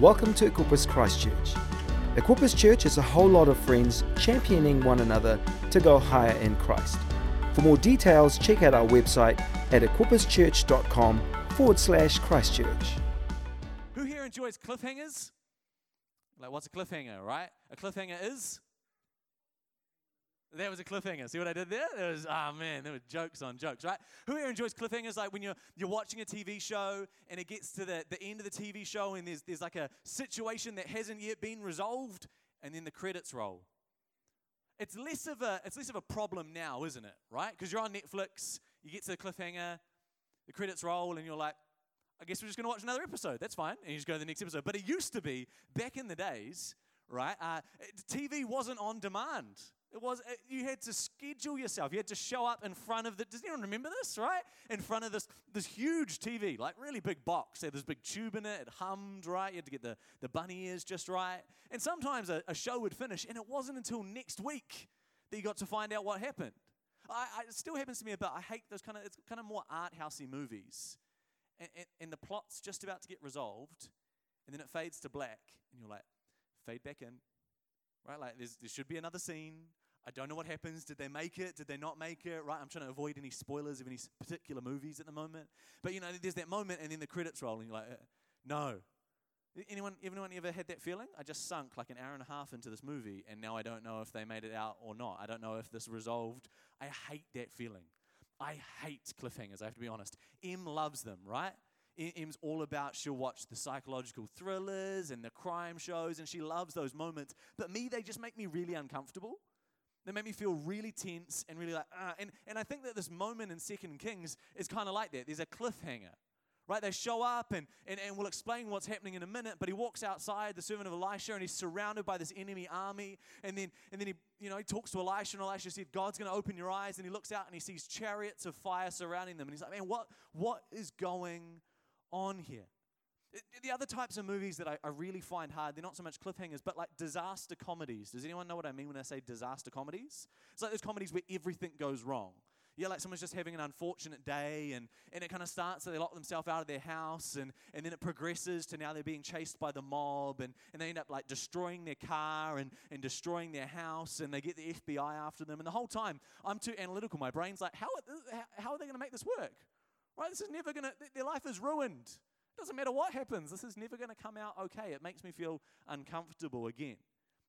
Welcome to Equippers Christchurch. Equippers Church is a whole lot of friends championing one another to go higher in Christ. For more details, check out our website at equipperschurch.com forward slash Christchurch. Who here enjoys cliffhangers? Like, what's a cliffhanger, right? A cliffhanger is. That was a cliffhanger. See what I did there? There was, oh man, there were jokes on jokes, right? Who here enjoys cliffhangers? Like when you're you're watching a TV show and it gets to the, the end of the TV show and there's there's like a situation that hasn't yet been resolved, and then the credits roll. It's less of a it's less of a problem now, isn't it? Right? Because you're on Netflix, you get to the cliffhanger, the credits roll, and you're like, I guess we're just going to watch another episode. That's fine. And you just go to the next episode. But it used to be back in the days, right? Uh, TV wasn't on demand. It was uh, you had to schedule yourself. You had to show up in front of the. Does anyone remember this? Right in front of this this huge TV, like really big box. There had this big tube in it. It hummed right. You had to get the the bunny ears just right. And sometimes a, a show would finish, and it wasn't until next week that you got to find out what happened. I, I, it still happens to me about I hate those kind of it's kind of more art housey movies, and, and, and the plot's just about to get resolved, and then it fades to black, and you're like, fade back in, right? Like there should be another scene. I don't know what happens. Did they make it? Did they not make it? Right? I'm trying to avoid any spoilers of any particular movies at the moment. But you know, there's that moment, and then the credits roll, and you're like, uh, no. Anyone, anyone ever had that feeling? I just sunk like an hour and a half into this movie, and now I don't know if they made it out or not. I don't know if this resolved. I hate that feeling. I hate cliffhangers, I have to be honest. Em loves them, right? Em's all about she'll watch the psychological thrillers and the crime shows, and she loves those moments. But me, they just make me really uncomfortable. They make me feel really tense and really like, ah. And, and I think that this moment in Second Kings is kind of like that. There's a cliffhanger, right? They show up and, and, and we'll explain what's happening in a minute, but he walks outside, the servant of Elisha, and he's surrounded by this enemy army. And then, and then he, you know, he talks to Elisha, and Elisha said, God's going to open your eyes. And he looks out and he sees chariots of fire surrounding them. And he's like, man, what, what is going on here? The other types of movies that I, I, really find hard, they're not so much cliffhangers, but like disaster comedies. Does anyone know what I mean when I say disaster comedies? It's like those comedies where everything goes wrong. Yeah, like someone's just having an unfortunate day and, and it kind of starts so they lock themselves out of their house and, and then it progresses to now they're being chased by the mob and, and they end up like destroying their car and, and destroying their house and they get the FBI after them. And the whole time I'm too analytical. My brain's like, how, how are they going to make this work? Right? This is never going to, their life is ruined. Doesn't matter what happens, this is never going to come out okay. It makes me feel uncomfortable again.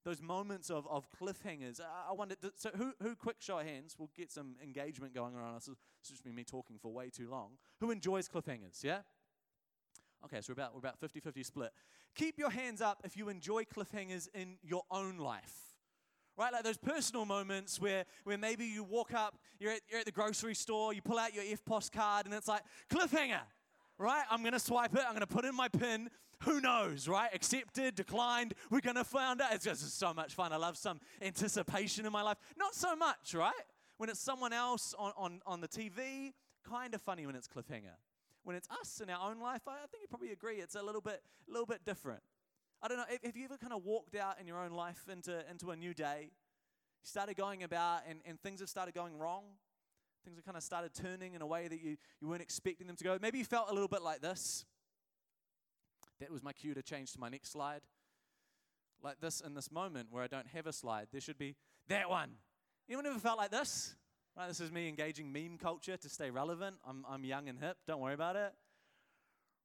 Those moments of, of cliffhangers. I, wonder, so who, who, quick show hands, we'll get some engagement going around us. Has just me talking for way too long. Who enjoys cliffhangers, yeah? Okay, so we're about, we're about 50 50 split. Keep your hands up if you enjoy cliffhangers in your own life right? Like those personal moments where, where maybe you walk up, you're at, you're at the grocery store, you pull out your EFTPOS card, and it's like, cliffhanger right? I'm going to swipe it. I'm going to put in my pin. Who knows, right? Accepted, declined. We're going to find out. It's just so much fun. I love some anticipation in my life. Not so much, right? When it's someone else on, on, on the TV, kind of funny when it's cliffhanger. When it's us in our own life, I, I think you probably agree it's a little bit, little bit different. I don't know, have you ever kind of walked out in your own life into, into a new day? Started going about and, and things have started going wrong things have kind of started turning in a way that you, you weren't expecting them to go. Maybe you felt a little bit like this. That was my cue to change to my next slide. Like this in this moment where I don't have a slide, there should be that one. Anyone ever felt like this? Right, this is me engaging meme culture to stay relevant. I'm, I'm young and hip, don't worry about it.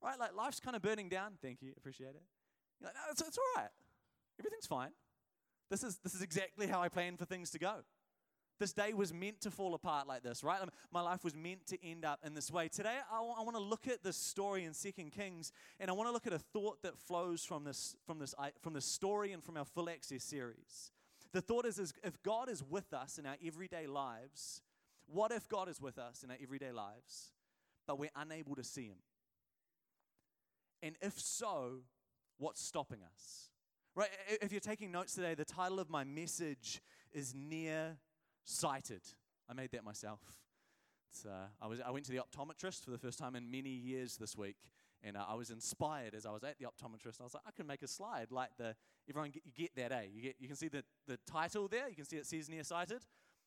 Right, like life's kind of burning down. Thank you, appreciate it. You're like, no, it's, it's all right. Everything's fine. This is, this is exactly how I plan for things to go. This day was meant to fall apart like this, right? Um, my life was meant to end up in this way. Today, I, w- I want to look at this story in Second Kings, and I want to look at a thought that flows from this, from this, from this story and from our full access series. The thought is, is if God is with us in our everyday lives, what if God is with us in our everyday lives, but we're unable to see Him? And if so, what's stopping us? Right? If you're taking notes today, the title of my message is Near sighted. I made that myself. Uh, I, was, I went to the optometrist for the first time in many years this week, and uh, I was inspired as I was at the optometrist. I was like, I can make a slide like the everyone get, you get that, eh? You get you can see the the title there. You can see it says nearsighted.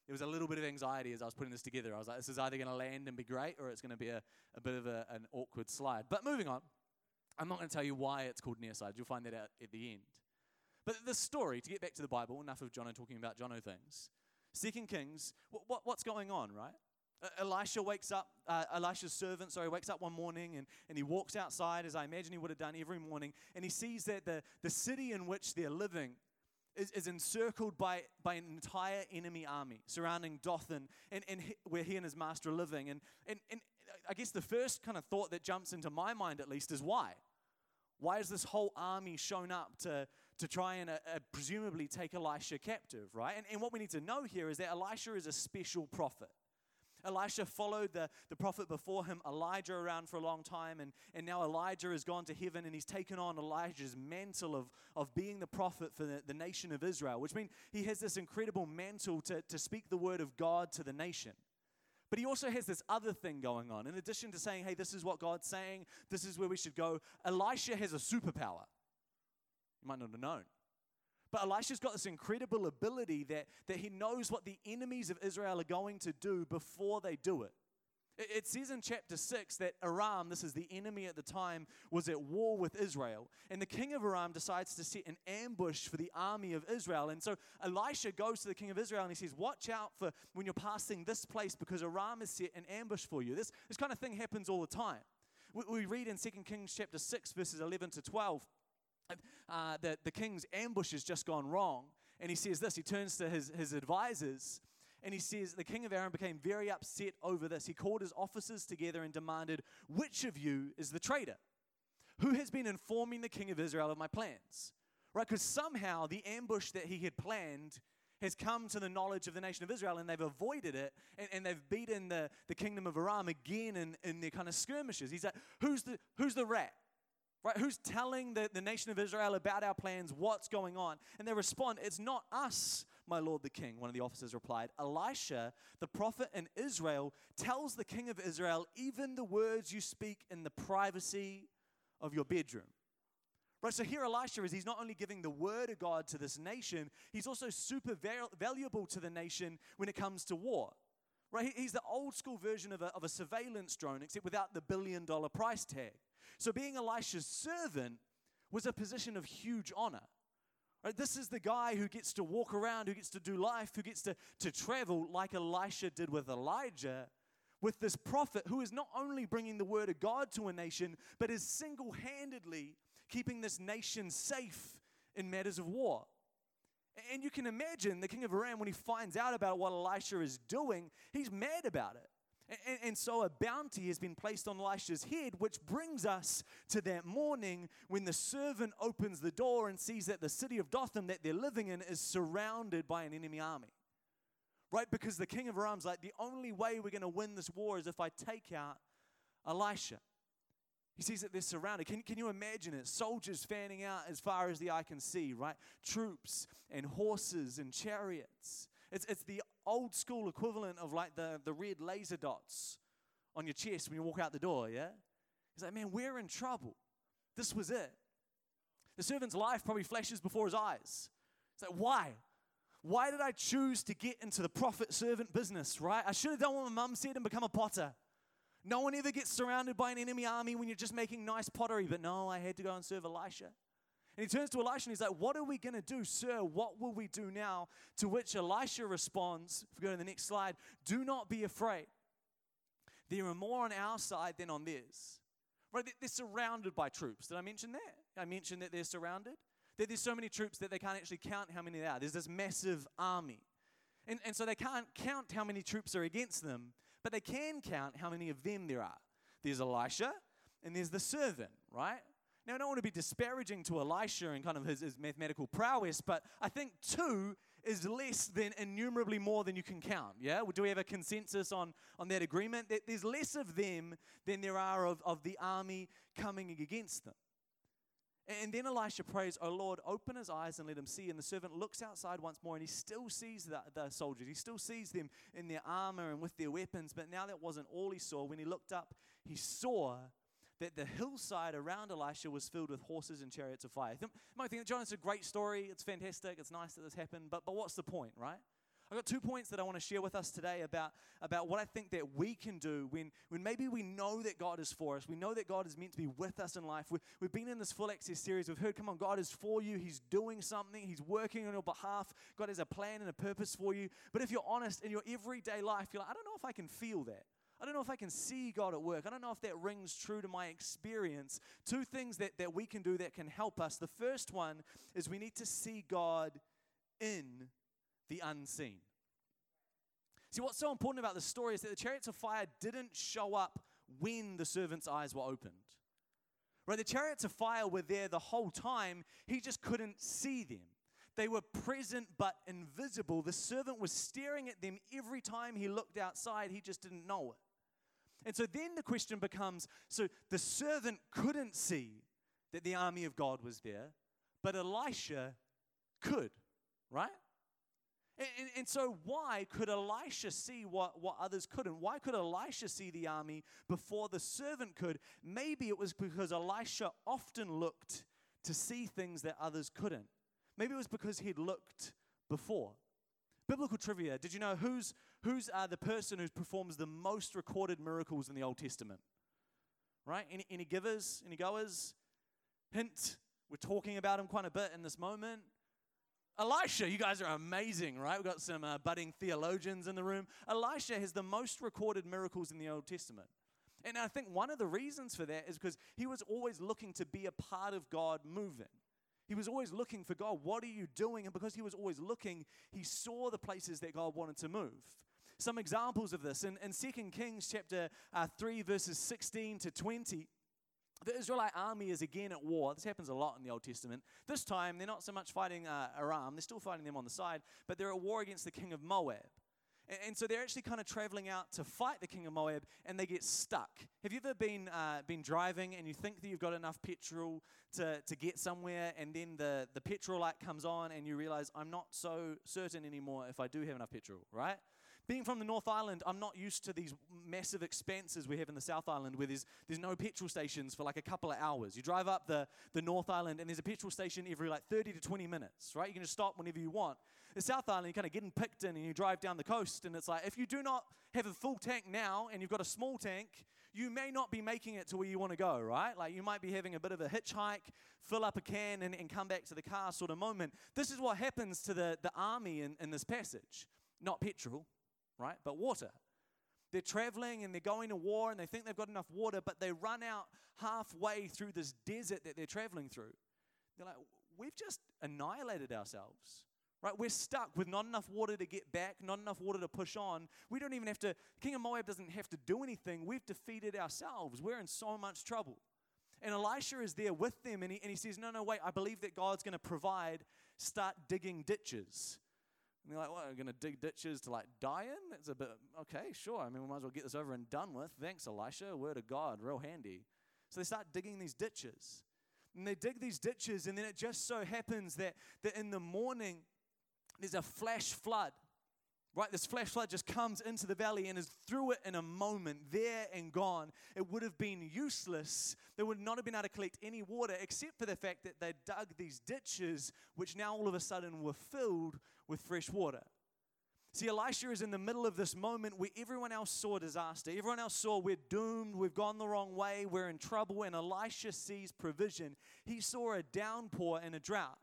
There was a little bit of anxiety as I was putting this together. I was like, this is either going to land and be great, or it's going to be a, a bit of a, an awkward slide. But moving on, I'm not going to tell you why it's called Nearside. You'll find that out at the end. But the story, to get back to the Bible, enough of Jono talking about Jono things. Second Kings, what, what, what's going on, right? Elisha wakes up, uh, Elisha's servant, sorry, wakes up one morning and, and he walks outside, as I imagine he would have done every morning, and he sees that the, the city in which they're living is, is encircled by, by an entire enemy army surrounding Dothan and, and he, where he and his master are living. And, and, and I guess the first kind of thought that jumps into my mind, at least, is why? Why has this whole army shown up to, to try and uh, uh, presumably take Elisha captive, right? And, and what we need to know here is that Elisha is a special prophet. Elisha followed the, the prophet before him, Elijah, around for a long time, and, and now Elijah has gone to heaven and he's taken on Elijah's mantle of, of being the prophet for the, the nation of Israel, which means he has this incredible mantle to, to speak the word of God to the nation. But he also has this other thing going on. In addition to saying, hey, this is what God's saying, this is where we should go, Elisha has a superpower. You might not have known. But Elisha's got this incredible ability that, that he knows what the enemies of Israel are going to do before they do it. It says in chapter 6 that Aram, this is the enemy at the time, was at war with Israel. And the king of Aram decides to set an ambush for the army of Israel. And so Elisha goes to the king of Israel and he says, Watch out for when you're passing this place because Aram has set an ambush for you. This, this kind of thing happens all the time. We, we read in 2 Kings chapter 6, verses 11 to 12 uh, that the king's ambush has just gone wrong. And he says this he turns to his, his advisors and he says, The king of Aram became very upset over this. He called his officers together and demanded, Which of you is the traitor? Who has been informing the king of Israel of my plans? Right? Because somehow the ambush that he had planned has come to the knowledge of the nation of Israel and they've avoided it and, and they've beaten the, the kingdom of Aram again in, in their kind of skirmishes. He's like, Who's the, who's the rat? Right? Who's telling the, the nation of Israel about our plans? What's going on? And they respond, It's not us, my lord the king. One of the officers replied, Elisha, the prophet in Israel, tells the king of Israel even the words you speak in the privacy of your bedroom. Right, so here Elisha is, he's not only giving the word of God to this nation, he's also super val- valuable to the nation when it comes to war. Right, he's the old school version of a, of a surveillance drone, except without the billion dollar price tag. So being Elisha's servant was a position of huge honor. Right? This is the guy who gets to walk around, who gets to do life, who gets to, to travel like Elisha did with Elijah, with this prophet who is not only bringing the word of God to a nation, but is single handedly keeping this nation safe in matters of war. And you can imagine the king of Aram, when he finds out about what Elisha is doing, he's mad about it. And, and, so a bounty has been placed on Elisha's head, which brings us to that morning when the servant opens the door and sees that the city of Dothan that they're living in is surrounded by an enemy army. Right? Because the king of Aram's like, the only way we're going to win this war is if I take out Elisha. He sees that they're surrounded. Can, can you imagine it? Soldiers fanning out as far as the eye can see, right? Troops and horses and chariots. It's, it's the old school equivalent of like the, the red laser dots on your chest when you walk out the door, yeah? He's like, man, we're in trouble. This was it. The servant's life probably flashes before his eyes. It's like, why? Why did I choose to get into the prophet servant business, right? I should have done what my mum said and become a potter. No one ever gets surrounded by an enemy army when you're just making nice pottery, but no, I had to go and serve Elisha. And he turns to Elisha and he's like, What are we going to do, sir? What will we do now? To which Elisha responds, if we go to the next slide, do not be afraid. There are more on our side than on theirs. Right? They're surrounded by troops. Did I mention that? I mentioned that they're surrounded. That there's so many troops that they can't actually count how many there are. There's this massive army. And, and so they can't count how many troops are against them, but they can count how many of them there are. There's Elisha and there's the servant, right? Now, I don't want to be disparaging to Elisha and kind of his, his mathematical prowess, but I think two is less than innumerably more than you can count. Yeah? Do we have a consensus on, on that agreement? That there's less of them than there are of, of the army coming against them. And then Elisha prays, Oh Lord, open his eyes and let him see. And the servant looks outside once more and he still sees the, the soldiers. He still sees them in their armor and with their weapons. But now that wasn't all he saw. When he looked up, he saw that the hillside around Elisha was filled with horses and chariots of fire. You might think, John, it's a great story. It's fantastic. It's nice that this happened. But, but what's the point, right? I've got two points that I want to share with us today about, about what I think that we can do when, when maybe we know that God is for us. We know that God is meant to be with us in life. We, we've been in this full access series. We've heard, come on, God is for you. He's doing something. He's working on your behalf. God has a plan and a purpose for you. But if you're honest in your everyday life, you're like, I don't know if I can feel that. I don't know if I can see God at work. I don't know if that rings true to my experience. Two things that, that we can do that can help us. The first one is we need to see God in the unseen. See, what's so important about this story is that the chariots of fire didn't show up when the servant's eyes were opened. Right? The chariots of fire were there the whole time, he just couldn't see them. They were present but invisible. The servant was staring at them every time he looked outside, he just didn't know it. And so then the question becomes so the servant couldn't see that the army of God was there, but Elisha could, right? And, and, and, so, why could Elisha see what, what others couldn't? Why could Elisha see the army before the servant could? Maybe it was because Elisha often looked to see things that others couldn't. Maybe it was because he'd looked before. Biblical trivia did you know who's, who's uh, the person who performs the most recorded miracles in the Old Testament? Right? Any, any givers? Any goers? Hint, we're talking about him quite a bit in this moment. Elisha, you guys are amazing, right? We've got some uh, budding theologians in the room. Elisha has the most recorded miracles in the Old Testament. And I think one of the reasons for that is because he was always looking to be a part of God moving. He was always looking for God, what are you doing? And because he was always looking, he saw the places that God wanted to move. Some examples of this in, in 2 Kings chapter uh, 3, verses 16 to 20. The Israelite army is again at war. This happens a lot in the Old Testament. This time, they're not so much fighting uh, Aram, they're still fighting them on the side, but they're at war against the king of Moab. And, so they're actually kind of traveling out to fight the king of Moab, and they get stuck. Have you ever been, uh, been driving and you think that you've got enough petrol to, to get somewhere, and then the, the petrol light comes on, and you realize, I'm not so certain anymore if I do have enough petrol, right? Being from the North Island, I'm not used to these massive expanses we have in the South Island where there's, there's no petrol stations for like a couple of hours. You drive up the, the North Island and there's a petrol station every like 30 to 20 minutes, right? You can just stop whenever you want. The South Island, you're kind of getting picked in and you drive down the coast and it's like, if you do not have a full tank now and you've got a small tank, you may not be making it to where you want to go, right? Like you might be having a bit of a hitchhike, fill up a can, and, and come back to the car sort of moment. This is what happens to the, the army in, in this passage. Not petrol, right? But water. They're traveling and they're going to war and they think they've got enough water, but they run out halfway through this desert that they're traveling through. They're like, we've just annihilated ourselves. Right? We're stuck with not enough water to get back, not enough water to push on. We don't even have to, King of Moab doesn't have to do anything. We've defeated ourselves. We're in so much trouble. And Elisha is there with them and he, and he says, No, no, wait, I believe that God's going to provide. Start digging ditches. And they're like, what, we're going to dig ditches to like die in? That's a bit, okay, sure. I mean, we might as well get this over and done with. Thanks, Elisha. Word of God, real handy. So they start digging these ditches. And they dig these ditches, and then it just so happens that, that in the morning, there's a flash flood. Right? This flash flood just comes into the valley and is through it in a moment, there and gone. It would have been useless. They would not have been able to collect any water except for the fact that they dug these ditches, which now all of a sudden were filled with fresh water. See, Elisha is in the middle of this moment where everyone else saw disaster. Everyone else saw we're doomed, we've gone the wrong way, we're in trouble, and Elisha sees provision. He saw a downpour and a drought.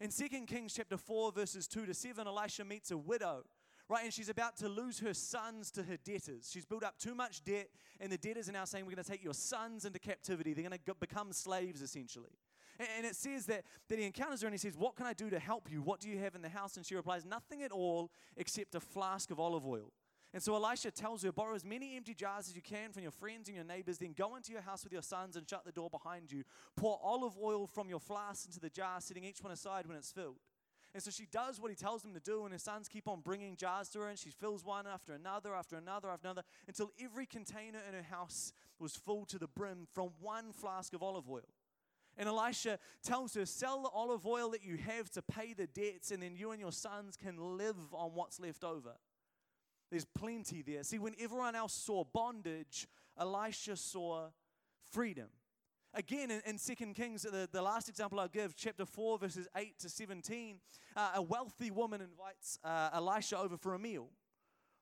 In 2 Kings chapter 4, verses 2 to 7, Elisha meets a widow, right? And she's about to lose her sons to her debtors. She's built up too much debt, and the debtors are now saying, We're going to take your sons into captivity. They're going to become slaves, essentially. And it says that, that he encounters her and he says, What can I do to help you? What do you have in the house? And she replies, Nothing at all except a flask of olive oil. And so Elisha tells her, Borrow as many empty jars as you can from your friends and your neighbors, then go into your house with your sons and shut the door behind you. Pour olive oil from your flask into the jar, setting each one aside when it's filled. And so she does what he tells them to do, and her sons keep on bringing jars to her, and she fills one after another, after another, after another, until every container in her house was full to the brim from one flask of olive oil. And Elisha tells her, Sell the olive oil that you have to pay the debts, and then you and your sons can live on what's left over. There's plenty there. See, when everyone else saw bondage, Elisha saw freedom. Again, in, in 2 Kings, the, the last example I'll give, chapter 4, verses 8 to 17, uh, a wealthy woman invites uh, Elisha over for a meal.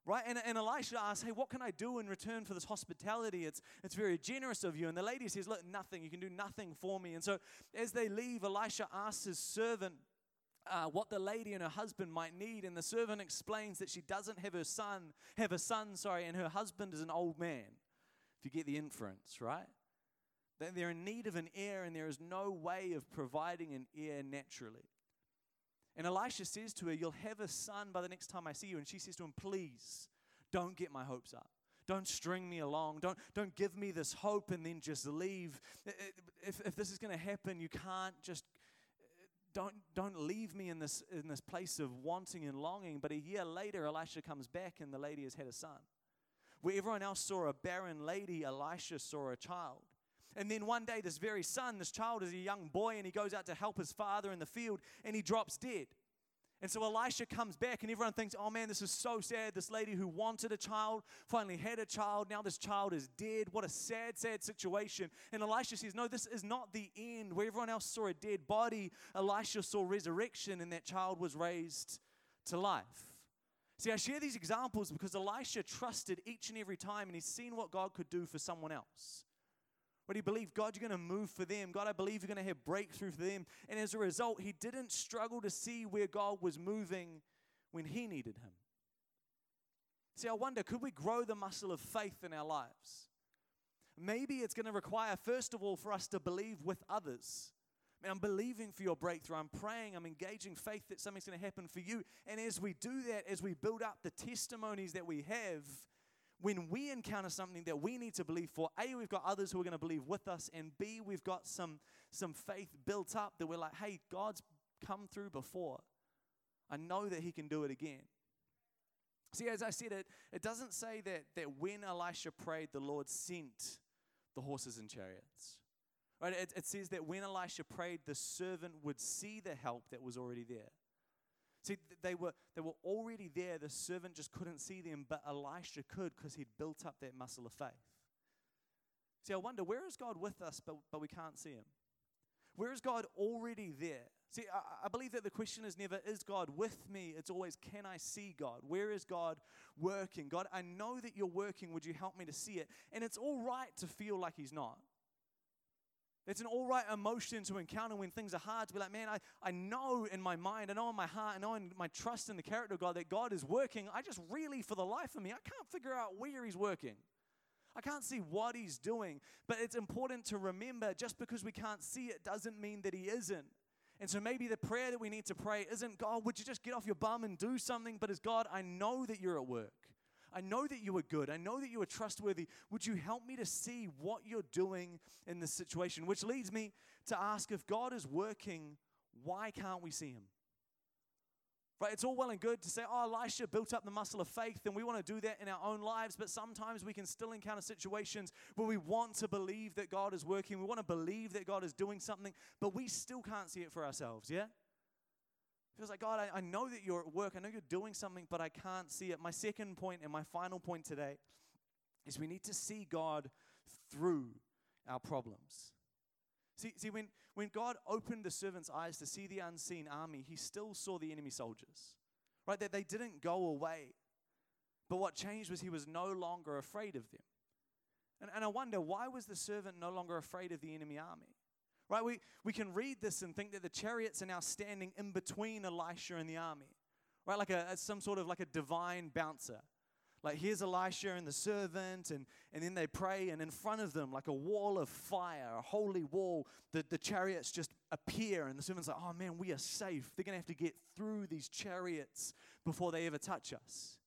Right? And, and Elisha asks, Hey, what can I do in return for this hospitality? It's, it's very generous of you. And the lady says, Look, nothing. You can do nothing for me. And so as they leave, Elisha asks his servant, uh, what the lady and her husband might need, and the servant explains that she doesn't have her son, have a son, sorry, and her husband is an old man. If you get the inference, right? That they're in need of an heir, and there is no way of providing an heir naturally. And Elisha says to her, You'll have a son by the next time I see you. And she says to him, Please don't get my hopes up. Don't string me along. Don't, don't give me this hope and then just leave. If, if this is going to happen, you can't just don't, don't leave me in this, in this place of wanting and longing. But a year later, Elisha comes back and the lady has had a son. Where everyone else saw a barren lady, Elisha saw a child. And then one day, this very son, this child is a young boy, and he goes out to help his father in the field, and he drops dead. And so Elisha comes back, and everyone thinks, oh man, this is so sad. This lady who wanted a child finally had a child. Now this child is dead. What a sad, sad situation. And Elisha says, no, this is not the end. Where everyone else saw a dead body, Elisha saw resurrection, and that child was raised to life. See, I share these examples because Elisha trusted each and every time, and he's seen what God could do for someone else. But he believed God, you're going to move for them. God, I believe you're going to have breakthrough for them. And as a result, he didn't struggle to see where God was moving when he needed him. See, I wonder, could we grow the muscle of faith in our lives? Maybe it's going to require, first of all, for us to believe with others. Man, I'm believing for your breakthrough. I'm praying. I'm engaging faith that something's going to happen for you. And as we do that, as we build up the testimonies that we have, when we encounter something that we need to believe for, A, we've got others who are going to believe with us, and B, we've got some, some faith built up that we're like, hey, God's come through before. I know that He can do it again. See, as I said, it, it doesn't say that, that when Elisha prayed, the Lord sent the horses and chariots. Right? It, it says that when Elisha prayed, the servant would see the help that was already there. See, they were, they were already there. The servant just couldn't see them, but Elisha could because he'd built up that muscle of faith. See, I wonder, where is God with us, but, but we can't see him? Where is God already there? See, I, I believe that the question is never, is God with me? It's always, can I see God? Where is God working? God, I know that you're working. Would you help me to see it? And it's all right to feel like he's not. It's an all right emotion to encounter when things are hard to be like, man, I, I know in my mind, I know in my heart, I know in my trust in the character of God that God is working. I just really, for the life of me, I can't figure out where He's working. I can't see what He's doing. But it's important to remember just because we can't see it doesn't mean that He isn't. And so maybe the prayer that we need to pray isn't, God, would you just get off your bum and do something? But is God, I know that you're at work. I know that you are good. I know that you are trustworthy. Would you help me to see what you're doing in this situation? Which leads me to ask if God is working, why can't we see him? Right? It's all well and good to say, oh, Elisha built up the muscle of faith, and we want to do that in our own lives, but sometimes we can still encounter situations where we want to believe that God is working. We want to believe that God is doing something, but we still can't see it for ourselves, yeah? Feels like, God, I, I know that you're at work. I know you're doing something, but I can't see it. My second point and my final point today is we need to see God through our problems. See, see when, when God opened the servant's eyes to see the unseen army, he still saw the enemy soldiers. Right? That they didn't go away. But what changed was he was no longer afraid of them. And, and I wonder, why was the servant no longer afraid of the enemy army? Right? We, we can read this and think that the chariots are now standing in between Elisha and the army. Right? Like a, some sort of like a divine bouncer. Like here's Elisha and the servant, and, and then they pray, and in front of them, like a wall of fire, a holy wall, the, the chariots just appear, and the servant's like, oh man, we are safe. They're going to have to get through these chariots before they ever touch us.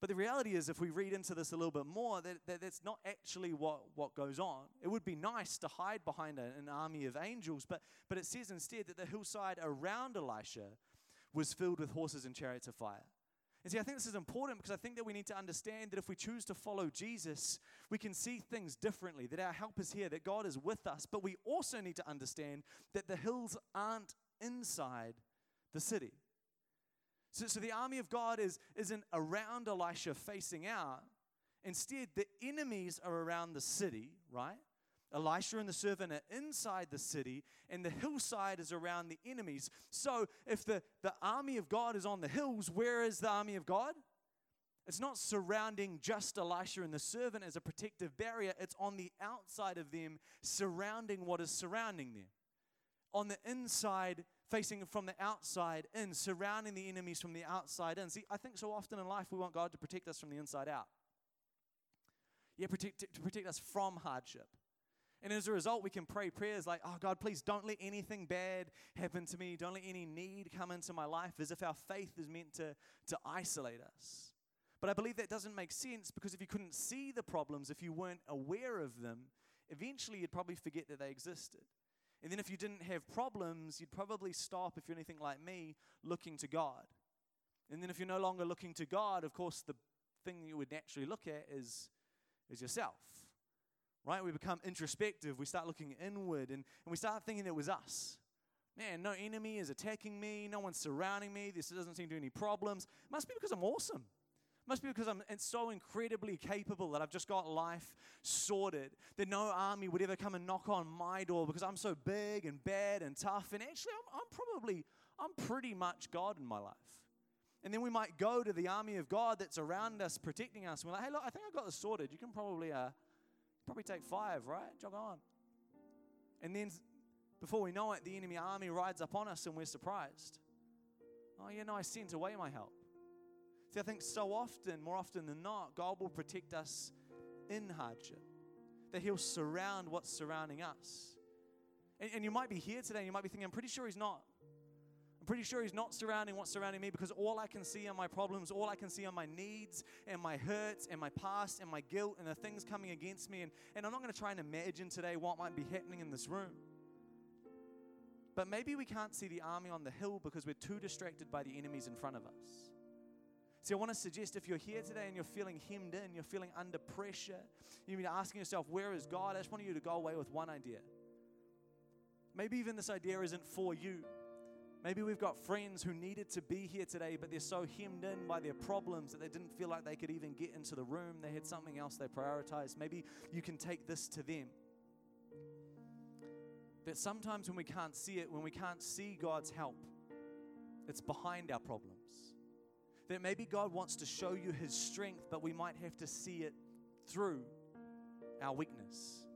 But the reality is, if we read into this a little bit more, that, that that's not actually what, what goes on. It would be nice to hide behind an army of angels, but, but it says instead that the hillside around Elisha was filled with horses and chariots of fire. And see, I think this is important because I think that we need to understand that if we choose to follow Jesus, we can see things differently, that our help is here, that God is with us. But we also need to understand that the hills aren't inside the city. So, so the army of God is, isn't around Elisha facing out. Instead, the enemies are around the city, right? Elisha and the servant are inside the city, and the hillside is around the enemies. So, if the, the army of God is on the hills, where is the army of God? It's not surrounding just Elisha and the servant as a protective barrier, it's on the outside of them, surrounding what is surrounding them. On the inside, facing from the outside in, surrounding the enemies from the outside in. See, I think so often in life we want God to protect us from the inside out. Yeah, protect, to protect us from hardship. And as a result, we can pray prayers like, oh God, please don't let anything bad happen to me. Don't let any need come into my life, as if our faith is meant to, to isolate us. But I believe that doesn't make sense because if you couldn't see the problems, if you weren't aware of them, eventually you'd probably forget that they existed. And then if you didn't have problems, you'd probably stop, if you're anything like me, looking to God. And then if you're no longer looking to God, of course, the thing you would naturally look at is, is yourself. Right? We become introspective. We start looking inward and, and we start thinking it was us. Man, no enemy is attacking me. No one's surrounding me. This doesn't seem to be any problems. It Must be because I'm awesome. Must be because I'm so incredibly capable that I've just got life sorted, that no army would ever come and knock on my door because I'm so big and bad and tough. And actually, I'm, I'm probably, I'm pretty much God in my life. And then we might go to the army of God that's around us, protecting us. And we're like, hey, look, I think I've got this sorted. You can probably, uh, probably take five, right? Jog on. And then before we know it, the enemy army rides up on us and we're surprised. Oh, yeah, no, I sent away my help. See, I think so often, more often than not, God will protect us in hardship, that He'll surround what's surrounding us. And, and you might be here today and you might be thinking, I'm pretty sure He's not. I'm pretty sure He's not surrounding what's surrounding me because all I can see are my problems, all I can see are my needs and my hurts and my past and my guilt and the things coming against me. And, and I'm not going to try and imagine today what might be happening in this room. But maybe we can't see the army on the hill because we're too distracted by the enemies in front of us. See, I want to suggest if you're here today and you're feeling hemmed in, you're feeling under pressure, you've been asking yourself, Where is God? I just want you to go away with one idea. Maybe even this idea isn't for you. Maybe we've got friends who needed to be here today, but they're so hemmed in by their problems that they didn't feel like they could even get into the room. They had something else they prioritized. Maybe you can take this to them. That sometimes when we can't see it, when we can't see God's help, it's behind our problem that maybe God wants to show you his strength, but we might have to see it through our weakness.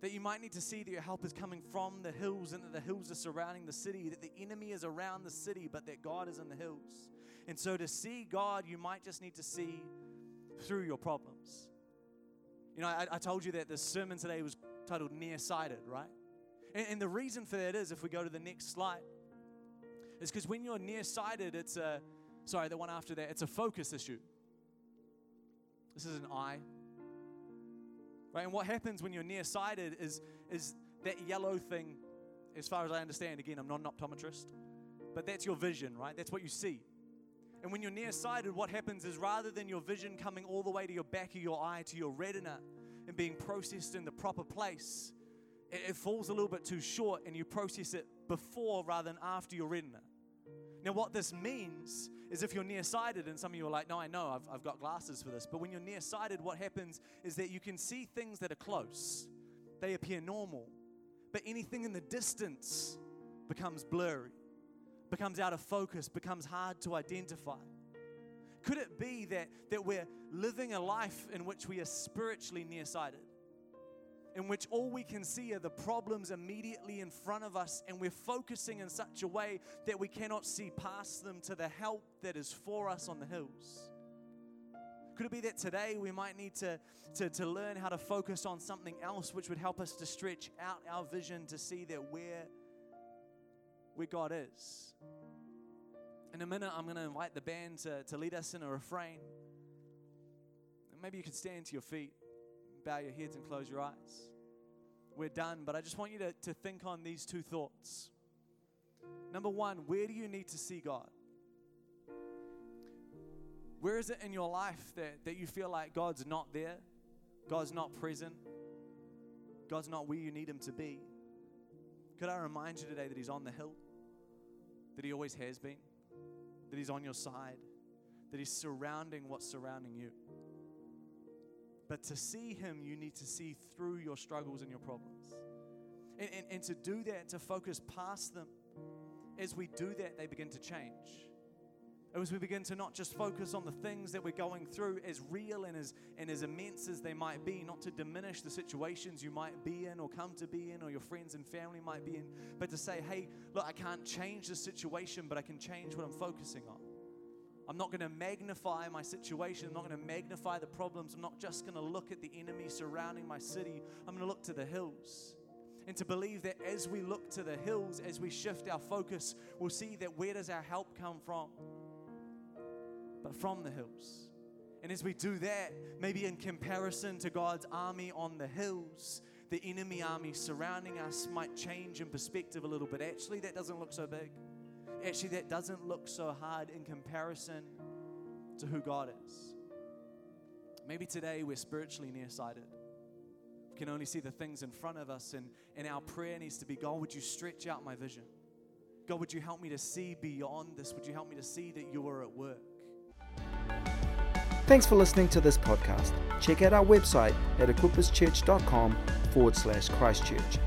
That you might need to see that your help is coming from the hills and that the hills are surrounding the city, that the enemy is around the city, but that God is in the hills. And so to see God, you might just need to see through your problems. You know, I, I told you that the sermon today was titled Nearsighted, right? And, and the reason for that is, if we go to the next slide, is because when you're nearsighted, it's a Sorry, the one after that, it's a focus issue. This is an eye. Right? And what happens when you're nearsighted is, is that yellow thing, as far as I understand, again, I'm not an optometrist, but that's your vision, right? That's what you see. And when you're nearsighted, what happens is rather than your vision coming all the way to your back of your eye, to your retina, and being processed in the proper place, it, it falls a little bit too short and you process it before rather than after your retina. Now, what this means is if you're nearsighted, and some of you are like, no, I know, I've, I've got glasses for this. But when you're nearsighted, what happens is that you can see things that are close, they appear normal. But anything in the distance becomes blurry, becomes out of focus, becomes hard to identify. Could it be that, that we're living a life in which we are spiritually nearsighted? In which all we can see are the problems immediately in front of us, and we're focusing in such a way that we cannot see past them to the help that is for us on the hills. Could it be that today we might need to, to, to learn how to focus on something else which would help us to stretch out our vision to see that where, where God is? In a minute, I'm going to invite the band to, to lead us in a refrain. maybe you could stand to your feet bow your heads and close your eyes. We're done, but I just want you to, to think on these two thoughts. Number one, where do you need to see God? Where is it in your life that, that you feel like God's not there? God's not present? God's not where you need Him to be? Could I remind you today that He's on the hill? That He always has been? That He's on your side? That He's surrounding what's surrounding you? But to see Him, you need to see through your struggles and your problems. And, and, and to do that, to focus past them, as we do that, they begin to change. As we begin to not just focus on the things that we're going through, as real and as, and as immense as they might be, not to diminish the situations you might be in or come to be in or your friends and family might be in, but to say, hey, look, I can't change the situation, but I can change what I'm focusing on. I'm not going to magnify my situation. I'm not going to magnify the problems. I'm not just going to look at the enemy surrounding my city. I'm going to look to the hills. And to believe that as we look to the hills, as we shift our focus, we'll see that where does our help come from? But from the hills. And as we do that, maybe in comparison to God's army on the hills, the enemy army surrounding us might change in perspective a little bit. Actually, that doesn't look so big actually that doesn't look so hard in comparison to who God is. Maybe today we're spiritually nearsighted. We can only see the things in front of us, and, and our prayer needs to be God, would you stretch out my vision? God, would you help me to see beyond this? Would you help me to see that you are at work? Thanks for listening to this podcast. Check out our website at equipperschurch.com forward slash Christchurch.